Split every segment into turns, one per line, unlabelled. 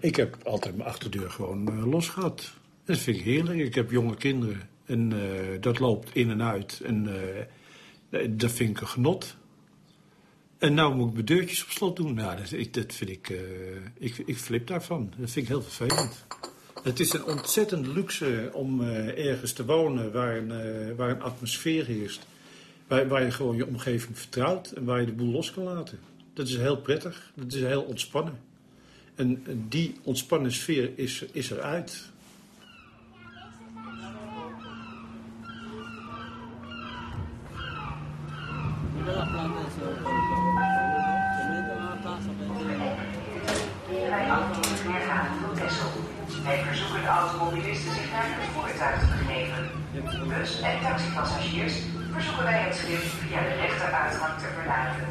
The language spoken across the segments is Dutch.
Ik heb altijd mijn achterdeur gewoon uh, los gehad. Dat vind ik heerlijk. Ik heb jonge kinderen en uh, dat loopt in en uit. En uh, dat vind ik een genot. En nou moet ik mijn deurtjes op slot doen. Nou, dat, dat vind ik, ik, ik flip daarvan. Dat vind ik heel vervelend. Het is een ontzettend luxe om ergens te wonen waar een, waar een atmosfeer heerst. Waar, waar je gewoon je omgeving vertrouwt en waar je de boel los kan laten. Dat is heel prettig. Dat is heel ontspannen. En die ontspannen sfeer is, is eruit.
Wij verzoeken de automobilisten zich naar het voertuig te begeven. Bus- en taxipassagiers verzoeken wij het schip via de rechteruitgang te verlaten.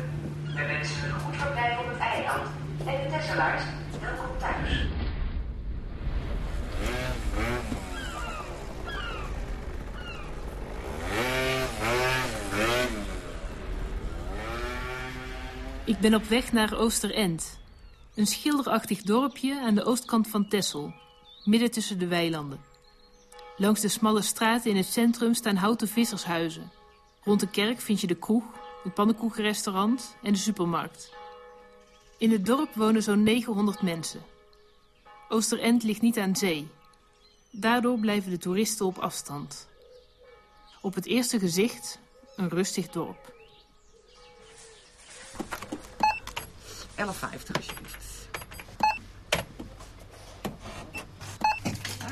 We wensen een goed verblijf op het eiland en de Tesselaars welkom thuis.
Ik ben op weg naar Oosterend. Een schilderachtig dorpje aan de oostkant van Texel, midden tussen de weilanden. Langs de smalle straten in het centrum staan houten vissershuizen. Rond de kerk vind je de kroeg, het pannenkoekenrestaurant en de supermarkt. In het dorp wonen zo'n 900 mensen. Oosterend ligt niet aan zee. Daardoor blijven de toeristen op afstand. Op het eerste gezicht een rustig dorp.
11,50 alsjeblieft.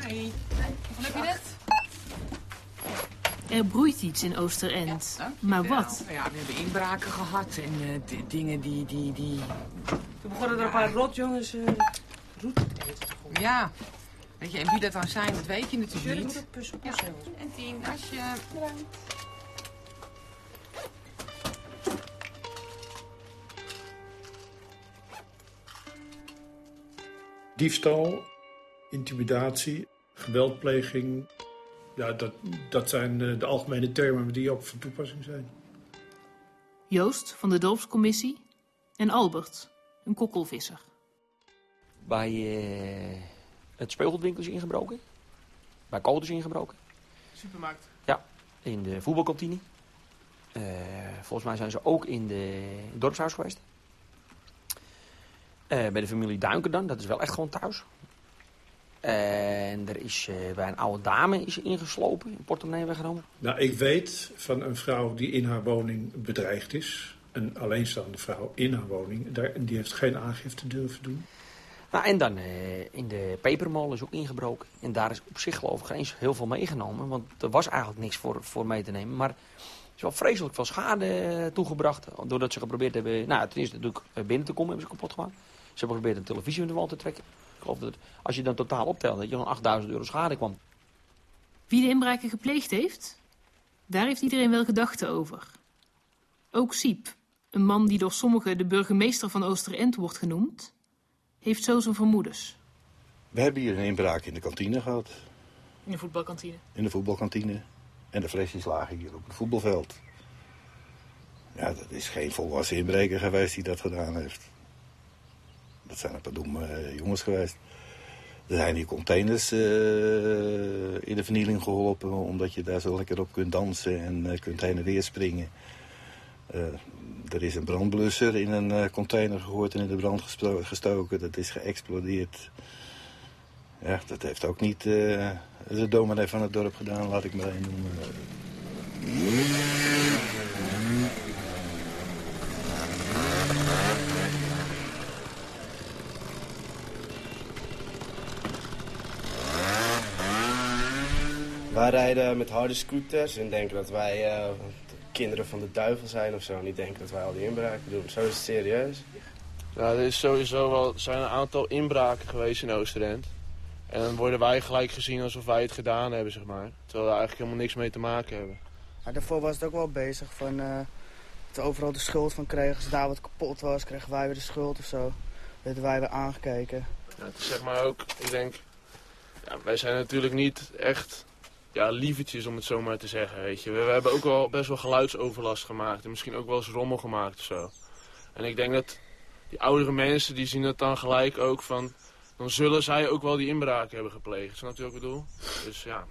Hi. Hoe heb je het?
Er broeit iets in Oosterend. maar wat?
Ja, we hebben inbraken gehad en uh, dingen die, die, die...
Toen begonnen er een paar rotjongens uh, roet te eten.
Ja. Weet je, en wie dat dan zijn, dat weet je natuurlijk
Jullie
niet.
moeten pussen,
Ja.
pussen.
En tien, als je...
Diefstal, intimidatie, geweldpleging. Ja, dat, dat zijn eh, de algemene termen die ook van toepassing zijn.
Joost van de dorpscommissie en Albert, een kokkelvisser.
Bij eh, het speelgoedwinkel is ingebroken. Bij Kool is ingebroken.
Supermarkt.
In de voetbalkantine. Eh, volgens mij zijn ze ook in de dorpshuis geweest. Eh, bij de familie Duinker dan. Dat is wel echt gewoon thuis. En er is eh, bij een oude dame is ingeslopen. Een portemonnee weggenomen.
Nou, ik weet van een vrouw die in haar woning bedreigd is. Een alleenstaande vrouw in haar woning. Daar, die heeft geen aangifte durven doen.
Nou, en dan eh, in de pepermolen is ook ingebroken. En daar is op zich geloof ik geen eens heel veel meegenomen. Want er was eigenlijk niks voor, voor mee te nemen. Maar er is wel vreselijk veel schade eh, toegebracht. Doordat ze geprobeerd hebben... Nou, ten eerste natuurlijk binnen te komen hebben ze kapot gemaakt. Ze hebben geprobeerd een televisie in de wand te trekken. Ik geloof dat als je dan totaal optelt, dat je dan 8000 euro schade kwam.
Wie de inbraken gepleegd heeft? Daar heeft iedereen wel gedachten over. Ook Siep, een man die door sommigen de burgemeester van Oosterend wordt genoemd, heeft zo zijn vermoedens.
We hebben hier een inbraak in de kantine gehad.
In de voetbalkantine.
In de voetbalkantine. En de flesjes lagen hier op het voetbalveld. Ja, dat is geen volwassen inbreker geweest die dat gedaan heeft. Dat zijn een paar domme eh, jongens geweest. Er zijn hier containers eh, in de vernieling geholpen... omdat je daar zo lekker op kunt dansen en eh, kunt heen en weer springen. Er is een brandblusser in een container gegooid en in de brand gestoken. Dat is geëxplodeerd. Ja, dat heeft ook niet de dominee van het dorp gedaan, laat ik maar één noemen.
Wij rijden met harde scooters en denken dat wij eh, de kinderen van de duivel zijn of zo. Niet denken dat wij al die inbraken doen. Zo is het serieus.
Nou, er is sowieso wel, zijn een aantal inbraken geweest in Oosterend. En dan worden wij gelijk gezien alsof wij het gedaan hebben, zeg maar. Terwijl we eigenlijk helemaal niks mee te maken hebben.
Maar daarvoor was het ook wel bezig van eh, dat we overal de schuld van kregen. Als daar wat kapot was, kregen wij weer de schuld of zo. Werden wij weer aangekeken.
Ja, het is zeg maar ook, ik denk... Ja, wij zijn natuurlijk niet echt ja, lievertjes, om het zo maar te zeggen, weet je. We, we hebben ook wel best wel geluidsoverlast gemaakt. En misschien ook wel eens rommel gemaakt of zo. En ik denk dat die oudere mensen, die zien dat dan gelijk ook van... dan zullen zij ook wel die inbraken hebben gepleegd. Snap je wat ik bedoel? Dus ja,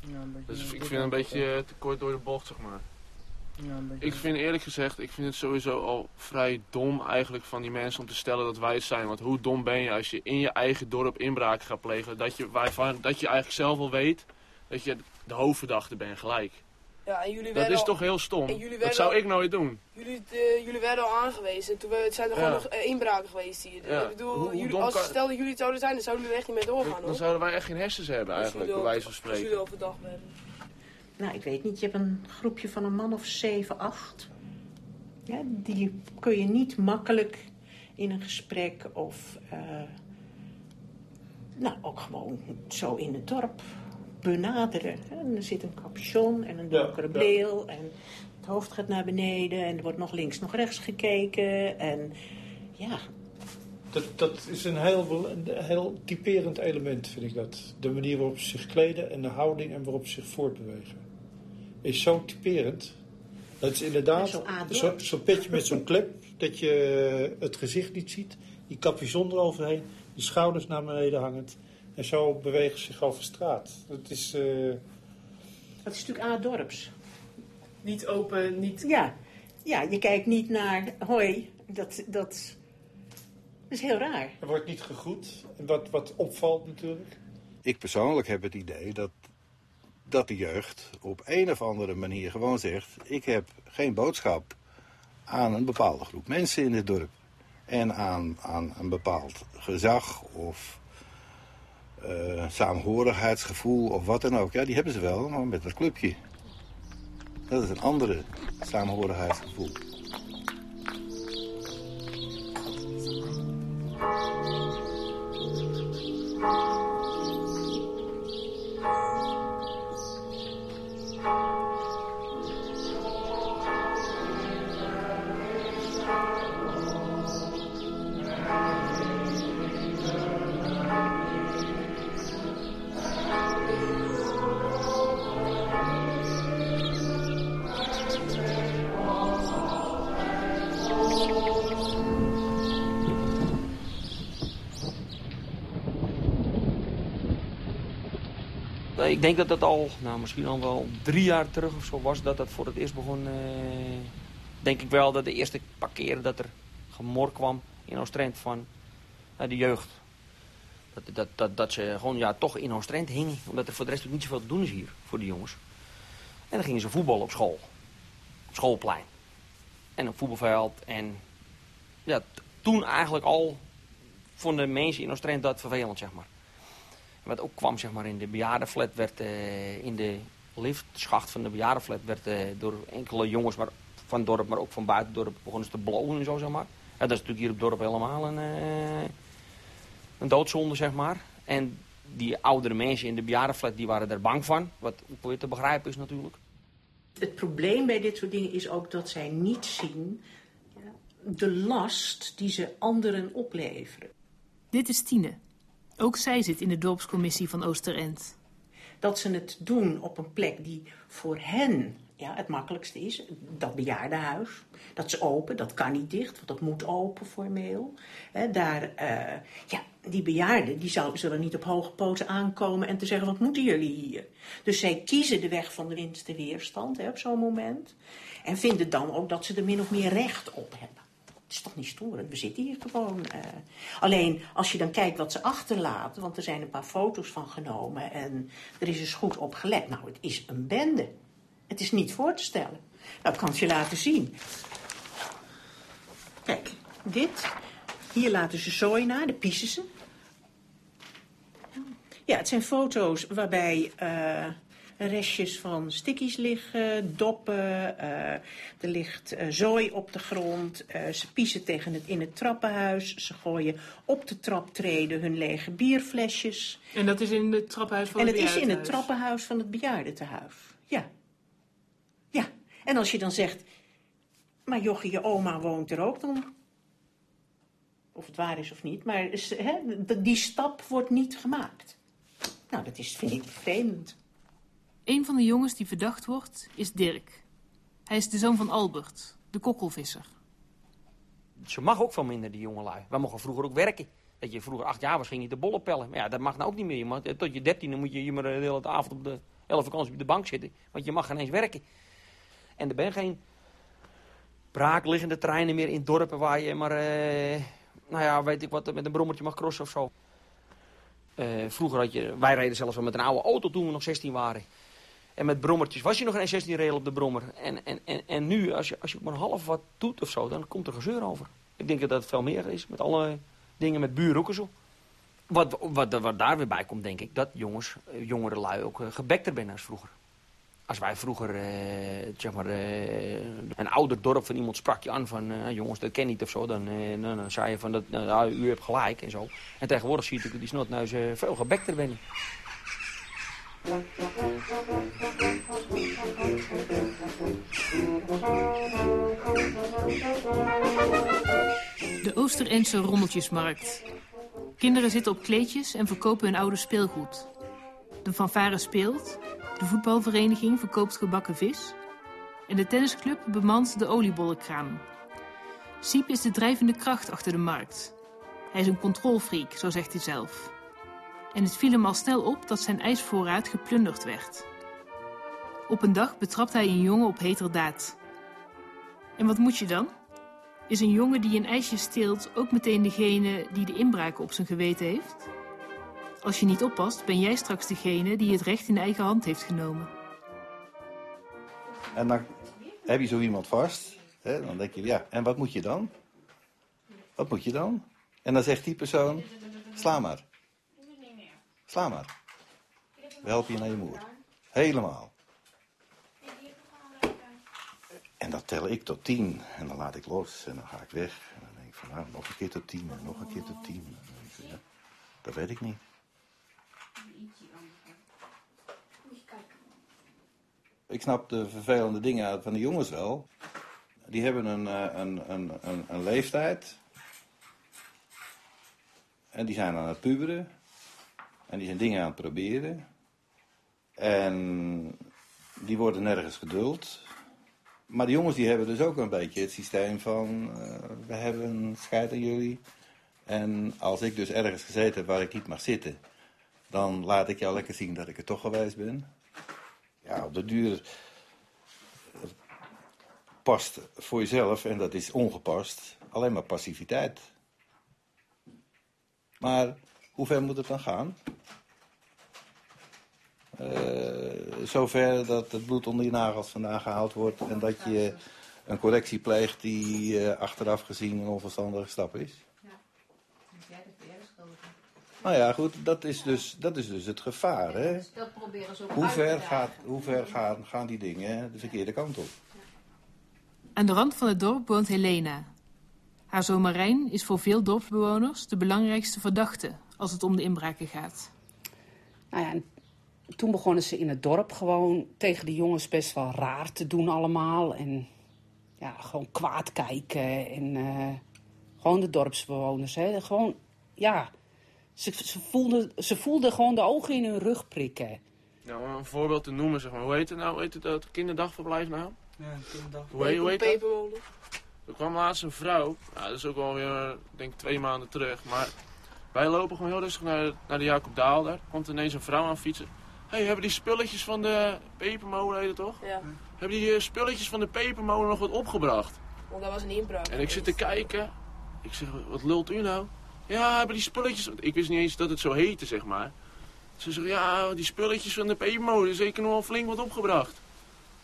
Ja,
dus ik vind het een beetje eh, te kort door de bocht, zeg maar.
Ja,
Ik vind eerlijk gezegd, ik vind het sowieso al vrij dom eigenlijk van die mensen om te stellen dat wij het zijn. Want hoe dom ben je als je in je eigen dorp inbraken gaat plegen, dat je, waarvan, dat je eigenlijk zelf al weet dat je de hoofdverdachte bent gelijk.
Ja, en jullie
Dat is
al-
toch heel stom? Dat zou
al-
ik nooit doen.
Jullie, eh, jullie werden al aangewezen. En toen we- het zijn er gewoon
Ja.
nog eh, inbraken geweest hier.
Ja.
Ik bedoel,
Hoe- hoe
jullie, als
kan-
stel dat jullie het zouden zijn, dan zouden jullie er echt niet mee doorgaan
Dan zouden wij echt geen hersens hebben eigenlijk, bij wijze van
Als jullie
spreken.
verdacht werden.
Nou, ik weet niet. Je hebt een groepje van een man of zeven, acht. Ja, die kun je niet makkelijk in een gesprek of... eh, nou, ook gewoon zo in het dorp benaderen. En er zit een capuchon en een donkere
ja.
bril en het hoofd gaat naar beneden en er wordt nog links, nog rechts gekeken. En ja,
Dat, dat is een heel, een heel typerend element, vind ik dat. De manier waarop ze zich kleden en de houding en waarop ze zich voortbewegen. Is zo typerend. Dat is inderdaad
Zo
zo'n zo petje met zo'n klep, dat je het gezicht niet ziet. Die capuchon eroverheen, de schouders naar beneden hangend. En zo bewegen ze zich over straat. Dat is... eh,
dat is natuurlijk A-dorps.
Niet open, niet...
Ja, ja, je kijkt niet naar hoi. Dat, dat is heel raar.
er wordt niet gegroet. En wat, wat opvalt natuurlijk.
Ik persoonlijk heb het idee dat, dat de jeugd op een of andere manier gewoon zegt... ik heb geen boodschap aan een bepaalde groep mensen in dit dorp. En aan, aan een bepaald gezag of eh saamhorigheidsgevoel of wat dan ook. Ja, die hebben ze wel, maar met dat clubje. Dat is een andere saamhorigheidsgevoel.
Denk dat dat al, nou misschien al wel drie jaar terug of zo was, dat dat voor het eerst begon. eh, denk ik wel dat de eerste paar keren dat er gemor kwam in Oostrent van eh, de jeugd. Dat, dat, dat, dat ze gewoon ja, toch in Oostrent hingen, omdat er voor de rest ook niet zoveel te doen is hier voor de jongens. En dan gingen ze voetballen op school, op schoolplein. En op voetbalveld. En ja, toen eigenlijk al vonden mensen in Oostrent dat vervelend, zeg maar. Wat ook kwam zeg maar, in de bejaardenflat, werd eh, in de liftschacht van de bejaardenflat, werd eh, door enkele jongens maar van het dorp, maar ook van buiten het dorp, begonnen ze te blowen en zo, zeg maar. Ja, dat is natuurlijk hier op het dorp helemaal een, eh, een doodzonde, zeg maar. En die oudere mensen in de bejaardenflat, die waren er bang van, wat ook weer te begrijpen is natuurlijk.
Het probleem bij dit soort dingen is ook dat zij niet zien ja, de last die ze anderen opleveren.
Dit is Tine. Ook zij zit in de dorpscommissie van Oosterend.
Dat ze het doen op een plek die voor hen ja, het makkelijkste is. Dat bejaardenhuis. Dat is open, dat kan niet dicht, want dat moet open formeel. Hè, daar, eh, ja, die bejaarden die zullen niet op hoge poten aankomen en te zeggen: wat moeten jullie hier? Dus zij kiezen de weg van de minste weerstand op zo'n moment. En vinden dan ook dat ze er min of meer recht op hebben. Is toch niet storend, we zitten hier gewoon. eh. Alleen als je dan kijkt wat ze achterlaten, want er zijn een paar foto's van genomen en er is eens goed op gelet. Nou, het is een bende. Het is niet voor te stellen. Ik kan je laten zien. Kijk, dit. Hier laten ze zooi na, de piezen ze. Ja, het zijn foto's waarbij eh, restjes van stickies liggen, doppen. eh, er ligt eh, zooi op de grond. eh, ze piezen tegen het, in het trappenhuis. Ze gooien op de traptreden hun lege bierflesjes.
En dat is in het trappenhuis van
en
het
het is in het trappenhuis van het bejaardentehuis. Ja. Ja. En als je dan zegt, maar jochie, je oma woont er ook dan... Of het waar is of niet, maar die stap wordt niet gemaakt. Nou, dat is, vind ik vreemd.
Een van de jongens die verdacht wordt is Dirk. Hij is de zoon van Albert, de kokkelvisser.
Ze mag ook veel minder, die jongelui. Wij mochten vroeger ook werken. Dat je vroeger acht jaar was, ging je de bollen pellen. Maar ja, dat mag nou ook niet meer. Mag, tot je dertiende moet je, je maar de hele avond op de hele vakantie op de bank zitten. Want je mag geen eens werken. En er ben geen braakliggende treinen meer in dorpen waar je maar, eh, nou ja, weet ik wat, met een brommertje mag crossen of zo. Eh, vroeger had je, wij reden zelfs wel met een oude auto toen we nog 16 waren. En met brommertjes was je nog geen 16 rail op de brommer. En, en, en, en nu, als je, als je maar half wat doet of zo, dan komt er gezeur over. Ik denk dat dat veel meer is met alle dingen met buren ook en zo. Wat, wat, wat daar weer bij komt, denk ik, dat jongens, eh, jongere lui ook uh, gebekter zijn als vroeger. Als wij vroeger, eh, zeg maar, eh, een ouder dorp van iemand sprak je aan van, eh, jongens, dat ken niet of zo. Dan, eh, dan, zei je van, dat, nou, u hebt gelijk en zo. En tegenwoordig zie je natuurlijk die snotneus veel gebekter ben.
De Oosterendse rommeltjesmarkt. Kinderen zitten op kleedjes en verkopen hun oude speelgoed. De fanfare speelt, de voetbalvereniging verkoopt gebakken vis... en de tennisclub bemant de oliebollenkraam. Siep is de drijvende kracht achter de markt. Hij is een controlfreak, zo zegt hij zelf. En het viel hem al snel op dat zijn ijsvoorraad geplunderd werd. Op een dag betrapt hij een jongen op heterdaad. En wat moet je dan? Is een jongen die een ijsje steelt ook meteen degene die de inbraken op zijn geweten heeft? Als je niet oppast, ben jij straks degene die het recht in eigen hand heeft genomen.
En dan heb je zo iemand vast. Hè? Dan denk je, ja, en wat moet je dan? Wat moet je dan? En dan zegt die persoon, sla maar. Sla maar. We helpen je naar je moeder. Helemaal. En dat tel ik tot tien. En dan laat ik los. En dan ga ik weg. En dan denk ik van, nou, nog een keer tot tien. En nog een keer tot tien. Ik ja, dat weet ik niet. Ik snap de vervelende dingen van de jongens wel. Die hebben een, eh, een, een, een leeftijd. En die zijn aan het puberen. En die zijn dingen aan het proberen. En die worden nergens geduld. Maar de jongens die hebben dus ook een beetje het systeem van... eh, we hebben scheid aan jullie. En als ik dus ergens gezeten heb waar ik niet mag zitten... dan laat ik jou lekker zien dat ik er toch geweest ben. Ja, op de duur past voor jezelf, en dat is ongepast, alleen maar passiviteit. Maar hoe ver moet het dan gaan? Eh, zover dat het bloed onder je nagels vandaan gehaald wordt en dat je een correctie pleegt die eh, achteraf gezien een onverstandige stap is. Nou ja, goed, dat is dus, dat is dus het gevaar. Hè?
Dat proberen ze ook
Hoe ver, gaat, hoe ver gaan, gaan die dingen de verkeerde kant op?
Aan de rand van het dorp woont Helena. Haar zoon Marijn is voor veel dorpsbewoners de belangrijkste verdachte als het om de inbraken gaat.
Nou ja, en toen begonnen ze in het dorp gewoon tegen de jongens best wel raar te doen allemaal. En ja, gewoon kwaad kijken. En eh, gewoon de dorpsbewoners. Hè. Gewoon, ja, ze, ze, voelden, ze voelden gewoon de ogen in hun rug prikken.
Nou, om een voorbeeld te noemen, zeg maar. Hoe heet het nou? Hoe heet het dat kinderdagverblijf nou?
Ja, kinderdag.
Hoe heet, hoe heet dat?
Pepermolen.
Er kwam laatst een vrouw, ja, dat is ook alweer, ik denk twee maanden terug, maar wij lopen gewoon heel rustig naar, naar de Jacob Daal daar. Komt ineens een vrouw aan fietsen. Hé, hey, hebben die spulletjes van de pepermolen, heet het toch?
Ja,
Hebben die eh, spulletjes van de pepermolen nog wat opgebracht?
want dat was een inbraak.
En ik zit te kijken. Ik zeg, wat lult u nou? Ja, hebben die spulletjes... Ik wist niet eens dat het zo heette, zeg maar. Ze zegt, ja, die spulletjes van de pepermolen, zeker nog wel flink wat opgebracht.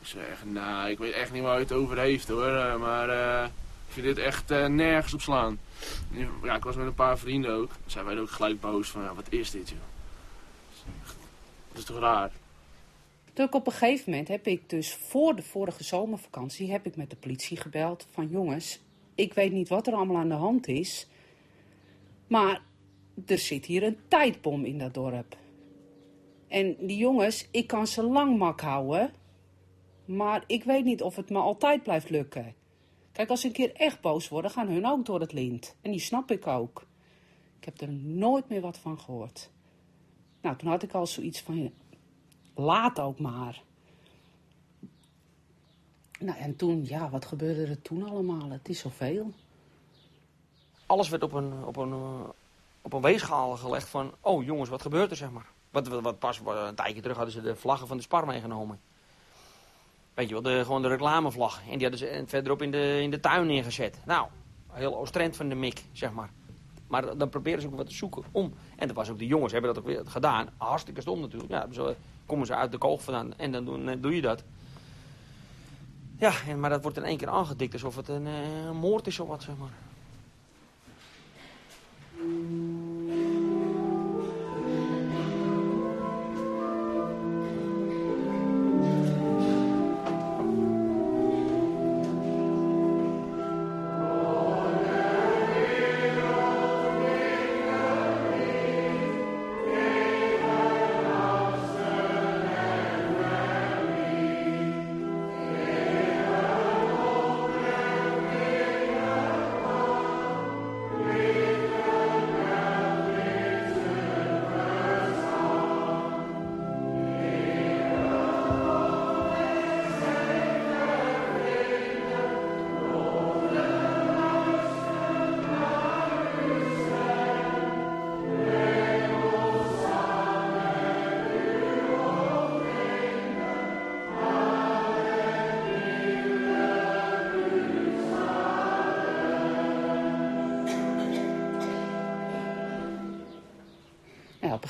Ik zeg, nou, ik weet echt niet waar u het over heeft, hoor. eh, Maar eh, ik vind dit echt nergens op slaan. Ja, ik was met een paar vrienden ook. Zijn wij ook gelijk boos van, ja, wat is dit, joh? Dat is toch raar?
Toen op een gegeven moment heb ik dus voor de vorige zomervakantie heb ik met de politie gebeld van jongens, ik weet niet wat er allemaal aan de hand is, maar er zit hier een tijdbom in dat dorp. En die jongens, ik kan ze lang mak houden, maar ik weet niet of het me altijd blijft lukken. Kijk, als ze een keer echt boos worden, gaan hun ook door het lint. En die snap ik ook. Ik heb er nooit meer wat van gehoord. Nou, toen had ik al zoiets van, laat ook maar. Nou, en toen, ja, wat gebeurde er toen allemaal? Het is zoveel.
Alles werd op een, op een, eh, op een weegschaal gelegd van... Oh jongens, wat gebeurt er, zeg maar. Wat, wat, pas een tijdje terug hadden ze de vlaggen van de Spar meegenomen. Weet je de, gewoon de reclamevlag. En die hadden ze verderop in de, in de tuin neergezet. Nou, heel Oostrend van de mik, zeg maar. Maar dan proberen ze ook wat te zoeken om. En dat was ook de jongens hebben dat ook weer gedaan. Hartstikke stom natuurlijk. Ja, zo komen ze uit de koog vandaan en dan doen, doe je dat. Ja, en, maar dat wordt in één keer aangedikt alsof het een, eh, een moord is of wat, zeg maar.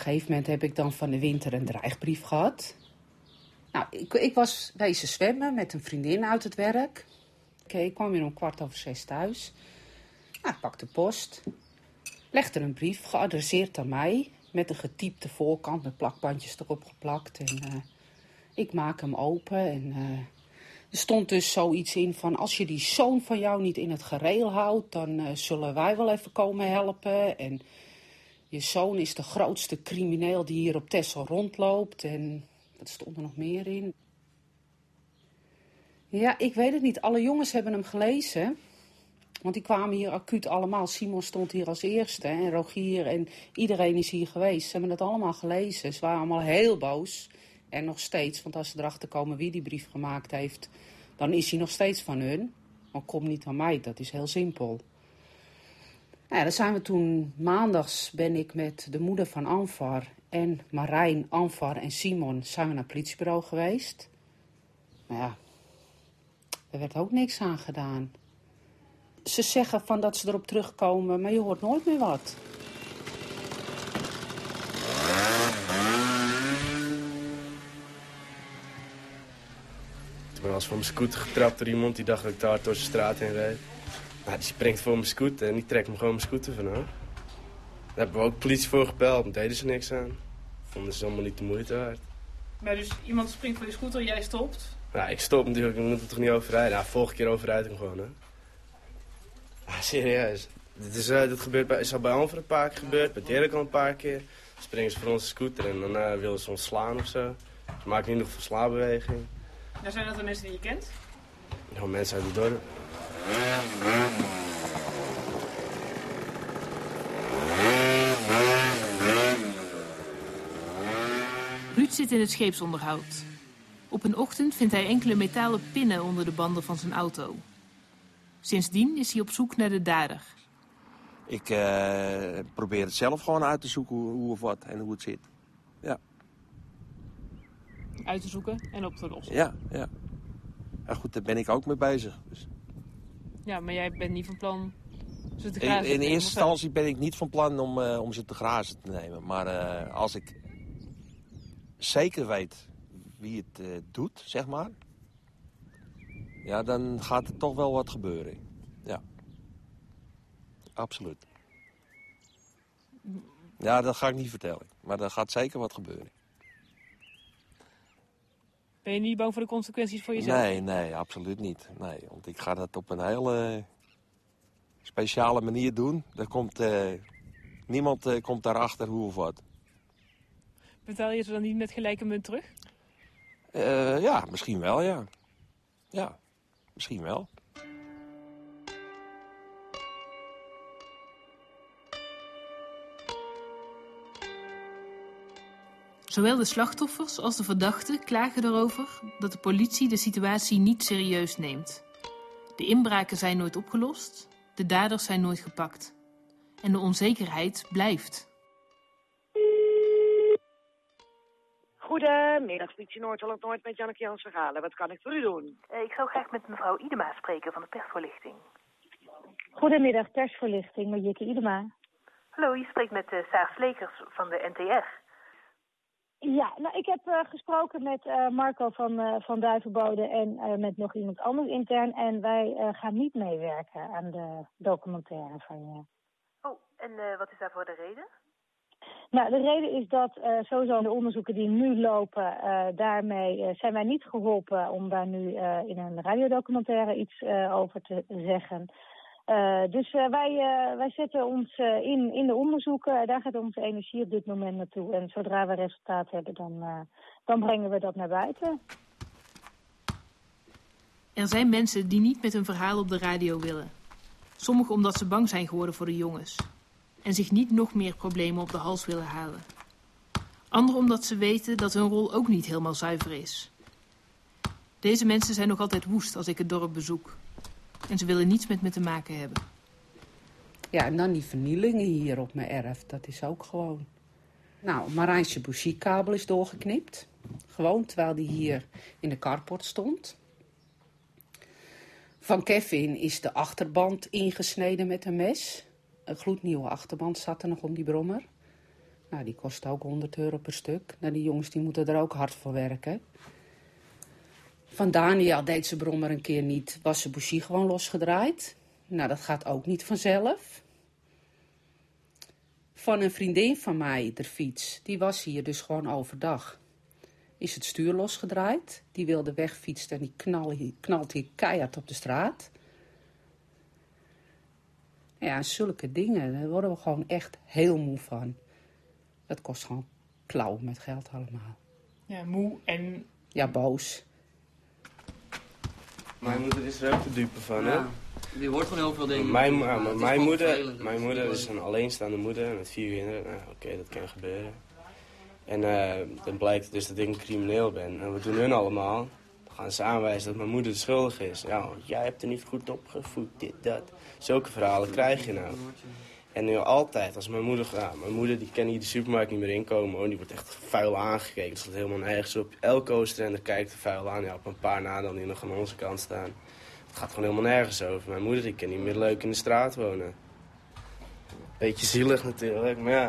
Gegeven moment heb ik dan van de winter een dreigbrief gehad. Nou, ik, ik was wezen zwemmen met een vriendin uit het werk. Oké, ik kwam weer om kwart over zes thuis. Nou, ik pak de post. Legde er een brief geadresseerd aan mij. Met een getypte voorkant met plakbandjes erop geplakt. En uh, ik maak hem open en... Uh, er stond dus zoiets in van als je die zoon van jou niet in het gereel houdt, dan uh, zullen wij wel even komen helpen. En je zoon is de grootste crimineel die hier op Texel rondloopt. En wat stond er nog meer in? Ja, ik weet het niet. Alle jongens hebben hem gelezen. Want die kwamen hier acuut allemaal. Simon stond hier als eerste en Rogier en iedereen is hier geweest. Ze hebben het allemaal gelezen. Ze waren allemaal heel boos. En nog steeds, want als ze erachter komen wie die brief gemaakt heeft, dan is hij nog steeds van hun. Maar kom niet aan mij, dat is heel simpel. Nou ja, dan zijn we toen maandags ben ik met de moeder van Anvar en Marijn, Anvar en Simon zijn we naar het politiebureau geweest. Maar ja, er werd ook niks aan gedaan. Ze zeggen van dat ze erop terugkomen, maar je hoort nooit meer wat.
Ik ben als van mijn scooter getrapt door iemand die dacht dat ik daar door de straat heen reed. Nou, die springt voor mijn scooter en die trekt me gewoon mijn scooter vanaf. Daar hebben we ook politie voor gebeld, maar deden ze niks aan. Vonden ze allemaal niet de moeite waard.
Maar dus iemand springt voor je scooter en jij stopt?
Ja, ik stop natuurlijk, ik moet er toch niet overrijden. Ja, volgende keer overrijd ik hem gewoon, hè. Ah, serieus. Dit, is, uh, dit gebeurt bij, is al bij Alver een paar keer gebeurd, bij Dirk al een paar keer. Dan springen ze voor onze scooter en dan uh, willen ze ons slaan of zo. Ze maken niet nog een slaabeweging.
Nou, zijn dat de mensen die je kent?
Ja, mensen uit het dorp.
Ruud zit in het scheepsonderhoud. Op een ochtend vindt hij enkele metalen pinnen onder de banden van zijn auto. Sindsdien is hij op zoek naar de dader.
Ik uh, probeer het zelf gewoon uit te zoeken hoe, hoe, of wat en hoe het zit. Ja.
Uit te zoeken en op te lossen?
Ja, ja. Ja goed, daar ben ik ook mee bezig. Dus.
Ja, maar jij bent niet van plan ze te
grazen In, in eerste instantie ben ik niet van plan om, uh, om ze te grazen te nemen. Maar uh, als ik zeker weet wie het uh, doet, zeg maar... Ja, dan gaat er toch wel wat gebeuren. Ja. Absoluut. Ja, dat ga ik niet vertellen. Maar er gaat zeker wat gebeuren.
Ben je niet bang voor de consequenties voor jezelf?
Nee, nee, absoluut niet. Nee, want ik ga dat op een hele speciale manier doen. Er komt, uh, niemand uh, komt daarachter hoe of wat.
Betaal je ze dan niet met gelijke munt terug?
Uh, ja, misschien wel, ja. Ja, misschien wel.
Zowel de slachtoffers als de verdachten klagen erover dat de politie de situatie niet serieus neemt. De inbraken zijn nooit opgelost, de daders zijn nooit gepakt. En de onzekerheid blijft.
Goedemiddag, politie Noord-Holland-Noord met Janneke Jans Verhalen. Wat kan ik voor u doen?
Eh, Ik zou graag met mevrouw Idema spreken van de persvoorlichting.
Goedemiddag, persverlichting met Jikke Idema.
Hallo, je spreekt met uh, Saar Slekers van de NTR.
Ja, nou, ik heb uh, gesproken met uh, Marco van, uh, van Duivenbode en met nog iemand anders intern. En wij gaan niet meewerken aan de documentaire van je.
Oh, en wat is daarvoor de reden?
Nou, de reden is dat sowieso de onderzoeken die nu lopen, daarmee zijn wij niet geholpen om daar nu in een radiodocumentaire iets over te zeggen. Uh, dus uh, wij, uh, wij zetten ons in, in de onderzoeken. daar gaat onze energie op dit moment naartoe. En zodra we resultaat hebben, dan, dan brengen we dat naar buiten.
Er zijn mensen die niet met hun verhaal op de radio willen. Sommigen omdat ze bang zijn geworden voor de jongens. En zich niet nog meer problemen op de hals willen halen. Anderen omdat ze weten dat hun rol ook niet helemaal zuiver is. Deze mensen zijn nog altijd woest als ik het dorp bezoek. En ze willen niets met me te maken hebben.
Ja, en dan die vernielingen hier op mijn erf. Dat is ook gewoon... Nou, Marijnse Bouchiekabel is doorgeknipt. Gewoon terwijl die hier in de carport stond. Van Kevin is de achterband ingesneden met een mes. Een gloednieuwe achterband zat er nog om die brommer. Nou, die kost ook 100 euro per stuk. Nou, die jongens die moeten er ook hard voor werken. Van Daniel deed zijn brommer een keer niet, was zijn bougie gewoon losgedraaid. Nou, dat gaat ook niet vanzelf. Van een vriendin van mij, de fiets, die was hier dus gewoon overdag. Is het stuur losgedraaid, die wilde wegfietsen en die knal, knalt hier keihard op de straat. Ja, zulke dingen, daar worden we gewoon echt heel moe van. Dat kost gewoon klauw met geld allemaal.
Ja, moe en...
Ja, boos.
Mijn moeder is er ook de dupe van, hè?
Die hoort gewoon heel veel dingen.
Mijn, maar mijn moeder, mijn moeder is een alleenstaande moeder met vier kinderen. Nou, oké, dat kan gebeuren. En eh, dan blijkt dus dat ik een crimineel ben. En wat doen hun allemaal? Dan gaan ze aanwijzen dat mijn moeder de schuldig is. Ja, jij hebt er niet goed opgevoed, dit, dat. Zulke verhalen krijg je nou. En nu altijd, als mijn moeder... Ja, mijn moeder die kan hier de supermarkt niet meer inkomen. Die wordt echt vuil aangekeken. Dat staat helemaal nergens op. Elke Oostrender kijkt er vuil aan. Ja, op een paar na dan die nog aan onze kant staan. Het gaat gewoon helemaal nergens over. Mijn moeder die kan niet meer leuk in de straat wonen. Beetje zielig natuurlijk, maar ja.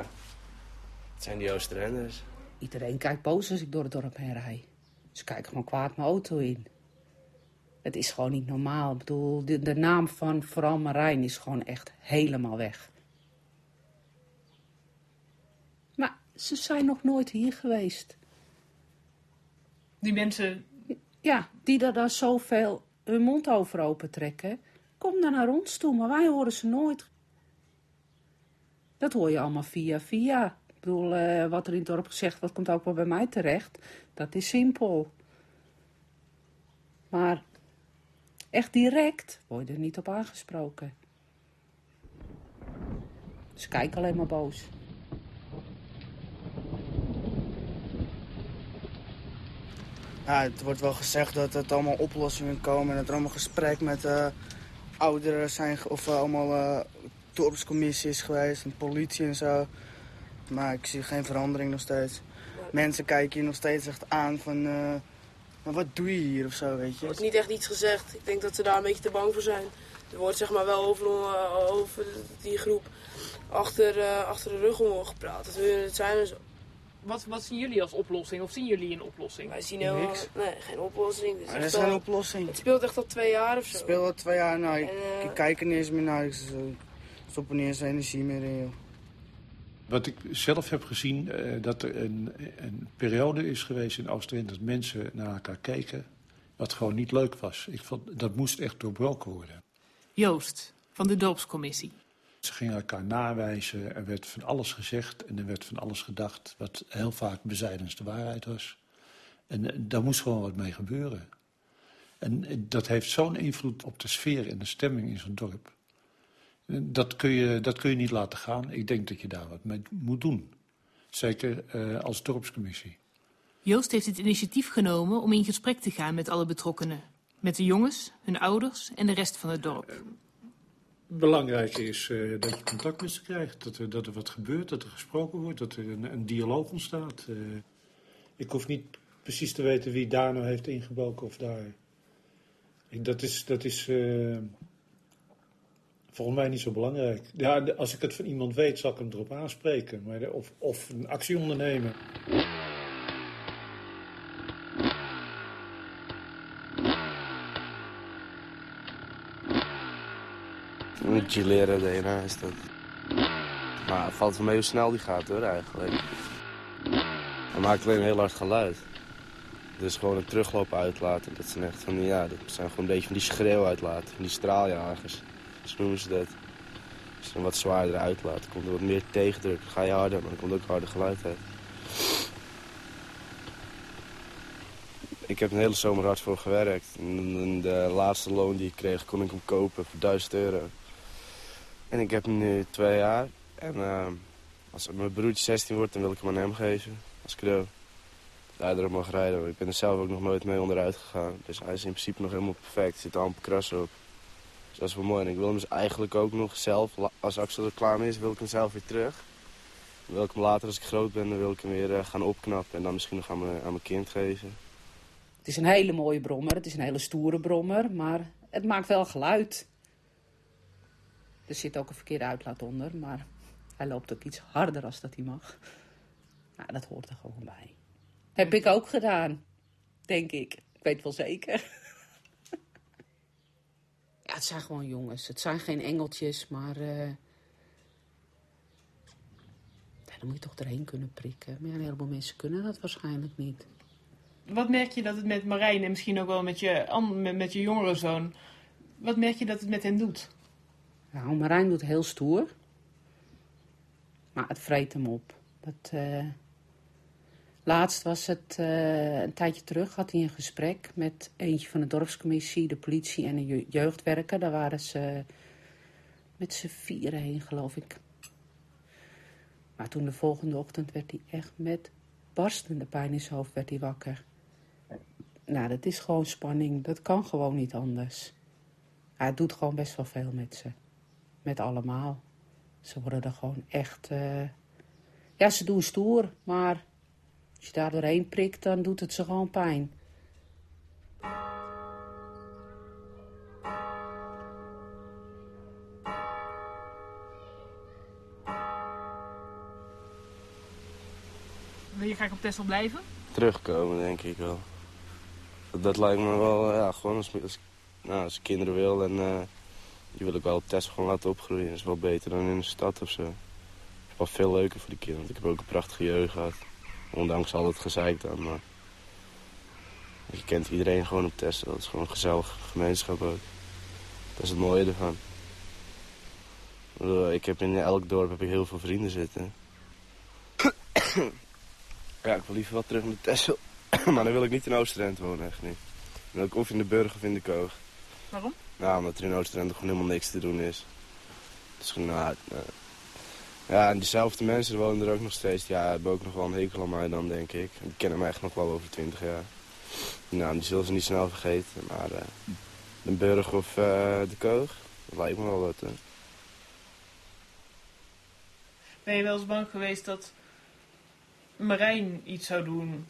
Het zijn die Oosterenders.
Iedereen kijkt boos als ik door het dorp heen rijd. Ze kijken gewoon kwaad mijn auto in. Het is gewoon niet normaal. Ik bedoel, de, de naam van vooral Marijn is gewoon echt helemaal weg. Maar ze zijn nog nooit hier geweest.
Die mensen...
Ja, die er dan zoveel hun mond over open trekken. Kom dan naar ons toe, maar wij horen ze nooit. Dat hoor je allemaal via via. Ik bedoel, eh, wat er in het dorp gezegd wordt, komt ook wel bij mij terecht. Dat is simpel. Maar echt direct word je er niet op aangesproken. Ze kijken alleen maar boos.
Ja, het wordt wel gezegd dat het allemaal oplossingen komen en dat er allemaal gesprek met eh, ouderen zijn of eh, allemaal eh dorpscommissies geweest en politie en zo. Maar ik zie geen verandering nog steeds. Mensen kijken je nog steeds echt aan van, maar wat doe je hier of zo, weet
Er
je?
wordt niet echt iets gezegd. Ik denk dat ze daar een beetje te bang voor zijn. Er wordt zeg maar wel over, over die groep achter, achter de rug om gepraat. Dat het zijn en zo.
Wat, wat zien jullie als oplossing? Of zien jullie een oplossing?
Wij zien helemaal...
Niks.
Nee, geen oplossing. Het is
er is geen
al-
oplossing.
Het speelt echt al twee jaar of zo.
Ik speel al twee jaar, nou, ik,
En, eh,
ik kijk er niet eens meer naar. Ik stop er niet eens energie meer in, joh.
Wat ik zelf heb gezien, eh, dat er een, een periode is geweest in Oost-Drenthe dat mensen naar elkaar keken, wat gewoon niet leuk was. Ik vond, dat moest echt doorbroken worden.
Joost, van de dorpscommissie.
Ze gingen elkaar nawijzen, er werd van alles gezegd en er werd van alles gedacht, wat heel vaak bezijdens de waarheid was. En eh, daar moest gewoon wat mee gebeuren. En eh, dat heeft zo'n invloed op de sfeer en de stemming in zo'n dorp. Eh, Dat kun, je, dat kun je niet laten gaan. Ik denk dat je daar wat mee moet doen. Zeker eh, als dorpscommissie.
Joost heeft het initiatief genomen om in gesprek te gaan met alle betrokkenen. Met de jongens, hun ouders en de rest van het dorp.
Belangrijk is eh, dat je contact met ze krijgt. Dat er, dat er wat gebeurt, dat er gesproken wordt, dat er een, een dialoog ontstaat. Eh, ik hoef niet precies te weten wie daar nou heeft ingebroken of daar. Dat is, dat is eh, volgens mij niet zo belangrijk. Ja, als ik het van iemand weet, zal ik hem erop aanspreken. Maar of, of een actie ondernemen.
Een Gilera DNA is dat. Maar het valt wel mee hoe snel die gaat hoor eigenlijk. Hij maakt alleen heel hard geluid. Dus gewoon een terugloop uitlaten. Dat zijn echt van ja, dat zijn gewoon een beetje van die schreeuw uitlaten. Van die straaljagers. Zo noemen ze dat. Als je hem wat zwaarder uitlaat, komt er wat meer tegendruk. Ga je harder, maar dan komt ook harder geluid uit. Ik heb een hele zomer hard voor gewerkt. En de laatste loon die ik kreeg, kon ik hem kopen voor 1000 euro. En ik heb nu twee jaar. En eh, als mijn broertje 16 wordt, dan wil ik hem aan hem geven. Als cadeau. Dat hij erop mag rijden. Ik ben er zelf ook nog nooit mee onderuit gegaan. Dus hij is in principe nog helemaal perfect. Er zitten amper krassen op. Dus dat is wel mooi. En ik wil hem dus eigenlijk ook nog zelf, als Axel er klaar mee is, wil ik hem zelf weer terug. Dan wil ik hem later, als ik groot ben, dan wil ik hem weer eh, gaan opknappen. En dan misschien nog aan mijn kind geven.
Het is een hele mooie brommer, het is een hele stoere brommer, maar het maakt wel geluid. Er zit ook een verkeerde uitlaat onder, maar hij loopt ook iets harder als dat hij mag. Nou, dat hoort er gewoon bij. Heb ik ook gedaan, denk ik. Ik weet wel zeker. ja, het zijn gewoon jongens. Het zijn geen engeltjes, maar... eh, ja, dan moet je toch erheen kunnen prikken. Maar ja, een heleboel mensen kunnen dat waarschijnlijk niet.
Wat merk je dat het met Marijn en misschien ook wel met je, met je jongere zoon... Wat merk je dat het met hen doet?
Nou, Marijn doet heel stoer. Maar het vreet hem op. Dat, eh, Laatst was het, eh, een tijdje terug, had hij een gesprek met eentje van de dorpscommissie, de politie en een je- jeugdwerker. Daar waren ze met z'n vieren heen, geloof ik. Maar toen de volgende ochtend werd hij echt met barstende pijn in zijn hoofd werd hij wakker. Nou, dat is gewoon spanning. Dat kan gewoon niet anders. Hij doet gewoon best wel veel met ze. Met allemaal. Ze worden er gewoon echt... eh, Ja, ze doen stoer, maar als je daar doorheen prikt, dan doet het ze gewoon pijn.
Wil je graag op Texel blijven?
terugkomen, denk ik wel. Dat, dat lijkt me wel, ja, gewoon als, als, nou, als ik kinderen wil en eh, die wil ik wel op Tesla gewoon laten opgroeien. Dat is wel beter dan in de stad of zo. Het is wel veel leuker voor die kinderen, want ik heb ook een prachtige jeugd gehad. Ondanks al het gezeik dan, maar je kent iedereen gewoon op Tesla. Dat is gewoon een gezellige gemeenschap ook. Dat is het mooie ervan. Ik heb in elk dorp heb ik heel veel vrienden zitten. Ja, ik wil liever wel terug naar Texel. maar dan wil ik niet in Oosterend wonen, echt niet. Dan wil ik of in de Burg of in de Koog.
Waarom?
Nou, omdat er in Oosterend gewoon helemaal niks te doen is. Het is gewoon, nou, eh, ja, en diezelfde mensen wonen er ook nog steeds. Ja, hebben ook nog wel een hekel aan mij dan, denk ik. Die kennen mij echt nog wel over twintig jaar. Nou, die zullen ze niet snel vergeten. Maar eh, de Burg of eh, de Koog, dat lijkt me wel wat. hè.
Ben je wel eens bang geweest dat Marijn iets zou doen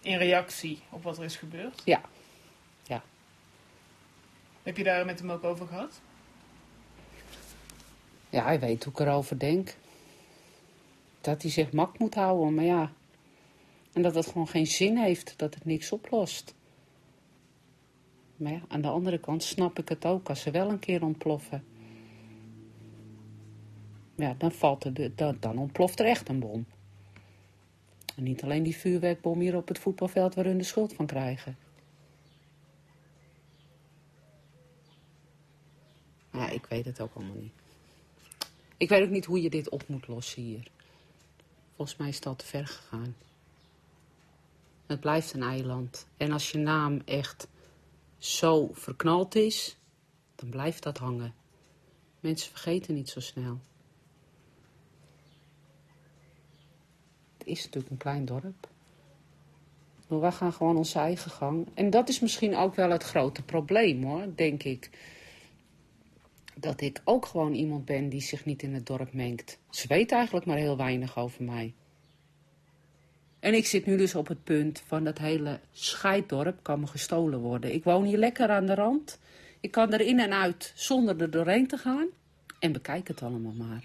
in reactie op wat er is gebeurd?
Ja. Ja.
Heb je daar met hem ook over gehad?
Ja, hij weet hoe ik erover denk. Dat hij zich mak moet houden, maar ja. En dat het gewoon geen zin heeft, dat het niks oplost. Maar ja, aan de andere kant snap ik het ook als ze wel een keer ontploffen. Ja, dan, valt er de, dan, dan ontploft er echt een bom. En niet alleen die vuurwerkbom hier op het voetbalveld waar hun de schuld van krijgen. Ja, ik weet het ook allemaal niet. Ik weet ook niet hoe je dit op moet lossen hier. Volgens mij is al te ver gegaan. Het blijft een eiland. En als je naam echt zo verknald is, dan blijft dat hangen. Mensen vergeten niet zo snel. Het is natuurlijk een klein dorp. Maar wij gaan gewoon onze eigen gang. En dat is misschien ook wel het grote probleem hoor, denk ik. Dat ik ook gewoon iemand ben die zich niet in het dorp mengt. Ze weet eigenlijk maar heel weinig over mij. En ik zit nu dus op het punt van dat hele scheiddorp kan me gestolen worden. Ik woon hier lekker aan de rand. Ik kan er in en uit zonder er doorheen te gaan. En bekijk het allemaal maar.